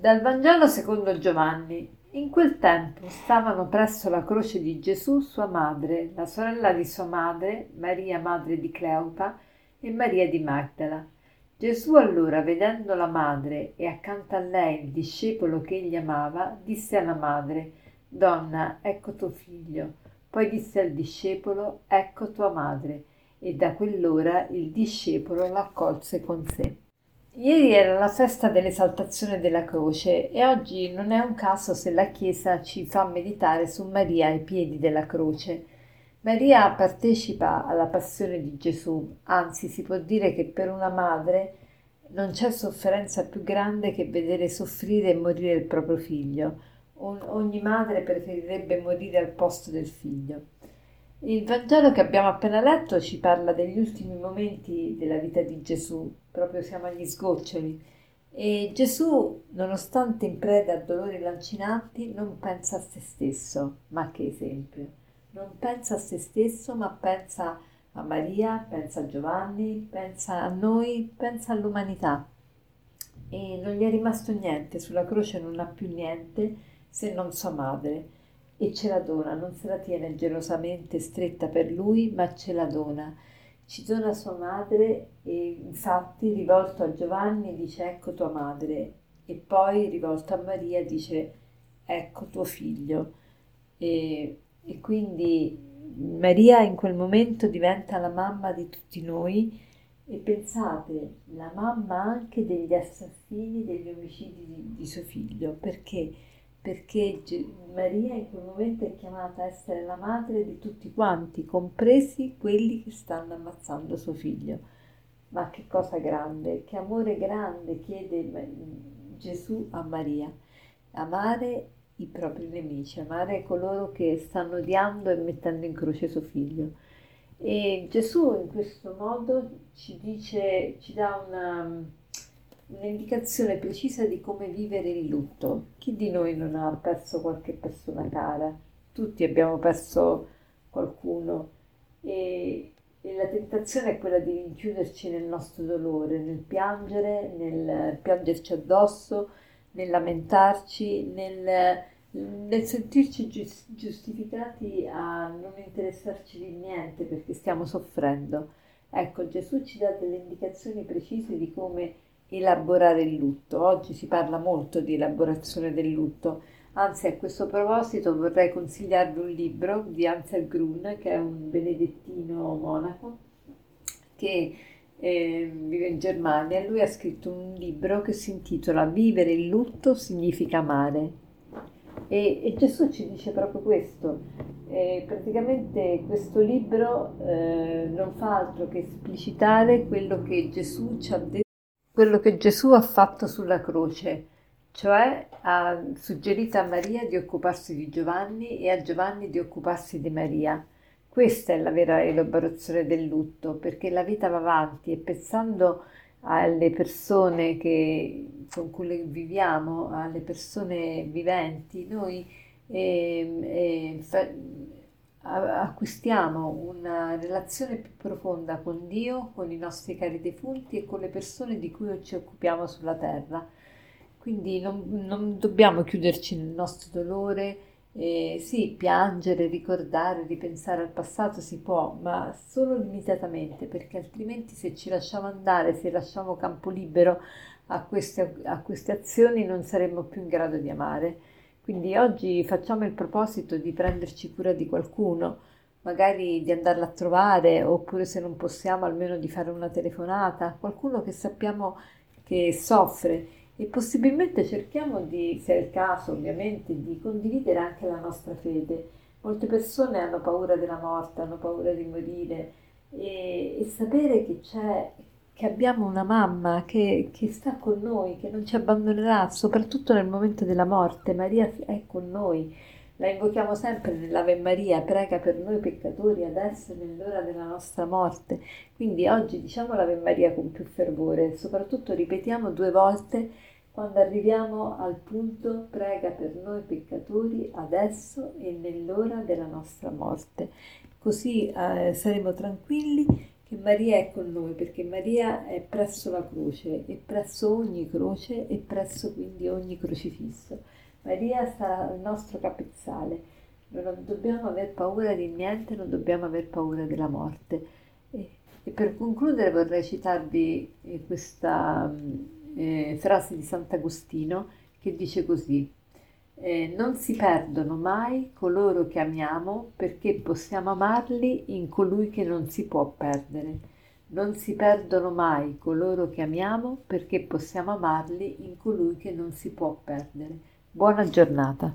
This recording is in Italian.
Dal Vangelo secondo Giovanni. In quel tempo stavano presso la croce di Gesù sua madre, la sorella di sua madre, Maria madre di Cleopa e Maria di Magdala. Gesù allora, vedendo la madre e accanto a lei il discepolo che egli amava, disse alla madre, Donna, ecco tuo figlio. Poi disse al discepolo, ecco tua madre. E da quell'ora il discepolo l'accolse con sé. Ieri era la festa dell'esaltazione della croce e oggi non è un caso se la Chiesa ci fa meditare su Maria ai piedi della croce. Maria partecipa alla passione di Gesù, anzi si può dire che per una madre non c'è sofferenza più grande che vedere soffrire e morire il proprio figlio. ogni madre preferirebbe morire al posto del figlio. Il Vangelo che abbiamo appena letto ci parla degli ultimi momenti della vita di Gesù, proprio siamo agli sgoccioli. E Gesù, nonostante in preda a dolori lancinanti, non pensa a se stesso, ma che esempio! Non pensa a se stesso, ma pensa a Maria, pensa a Giovanni, pensa a noi, pensa all'umanità. E non gli è rimasto niente, sulla croce non ha più niente se non sua madre e ce la dona, non se la tiene gelosamente stretta per lui, ma ce la dona. Ci dona sua madre e infatti rivolto a Giovanni dice ecco tua madre e poi rivolto a Maria dice ecco tuo figlio. E, e quindi Maria in quel momento diventa la mamma di tutti noi e pensate, la mamma anche degli assassini, degli omicidi di, di suo figlio, perché? Perché Maria in quel momento è chiamata a essere la madre di tutti quanti, compresi quelli che stanno ammazzando suo figlio. Ma che cosa grande, che amore grande chiede Gesù a Maria. Amare i propri nemici, amare coloro che stanno odiando e mettendo in croce suo figlio. E Gesù in questo modo ci dice, ci dà una un'indicazione precisa di come vivere il lutto. Chi di noi non ha perso qualche persona cara? Tutti abbiamo perso qualcuno e, e la tentazione è quella di rinchiuderci nel nostro dolore, nel piangere, nel piangerci addosso, nel lamentarci, nel, nel sentirci giustificati a non interessarci di niente perché stiamo soffrendo. Ecco, Gesù ci dà delle indicazioni precise di come elaborare il lutto. Oggi si parla molto di elaborazione del lutto, anzi a questo proposito vorrei consigliarvi un libro di Ansel Grun, che è un benedettino monaco che eh, vive in Germania. Lui ha scritto un libro che si intitola Vivere il lutto significa amare. E, e Gesù ci dice proprio questo. E praticamente questo libro eh, non fa altro che esplicitare quello che Gesù ci ha detto quello che Gesù ha fatto sulla croce, cioè ha suggerito a Maria di occuparsi di Giovanni e a Giovanni di occuparsi di Maria. Questa è la vera elaborazione del lutto, perché la vita va avanti e pensando alle persone che, con cui viviamo, alle persone viventi, noi eh, eh, acquistiamo una relazione più profonda con Dio, con i nostri cari defunti e con le persone di cui ci occupiamo sulla terra. Quindi non, non dobbiamo chiuderci nel nostro dolore, eh, sì, piangere, ricordare, ripensare al passato si può, ma solo limitatamente, perché altrimenti se ci lasciamo andare, se lasciamo campo libero a queste, a queste azioni, non saremmo più in grado di amare. Quindi oggi facciamo il proposito di prenderci cura di qualcuno, magari di andarla a trovare, oppure se non possiamo almeno di fare una telefonata, qualcuno che sappiamo che soffre e possibilmente cerchiamo di, se è il caso ovviamente, di condividere anche la nostra fede. Molte persone hanno paura della morte, hanno paura di morire e, e sapere che c'è, che abbiamo una mamma che, che, sta con noi, che non ci abbandonerà, soprattutto nel momento della morte. Maria è con noi, la invochiamo sempre nell'Ave Maria, prega per noi peccatori adesso e nell'ora della nostra morte. Quindi oggi diciamo l'Ave Maria con più fervore, soprattutto ripetiamo due volte quando arriviamo al punto prega per noi peccatori adesso e nell'ora della nostra morte. Così eh, saremo tranquilli che Maria è con noi perché Maria è presso la croce e presso ogni croce e presso quindi ogni crocifisso. Maria sarà il nostro capezzale. Non dobbiamo aver paura di niente, non dobbiamo aver paura della morte. E, e per concludere vorrei citarvi eh, questa mm, eh, frase di Sant'Agostino che dice così. Eh, non si perdono mai coloro che amiamo perché possiamo amarli in colui che non si può perdere. Non si perdono mai coloro che amiamo perché possiamo amarli in colui che non si può perdere. Buona giornata.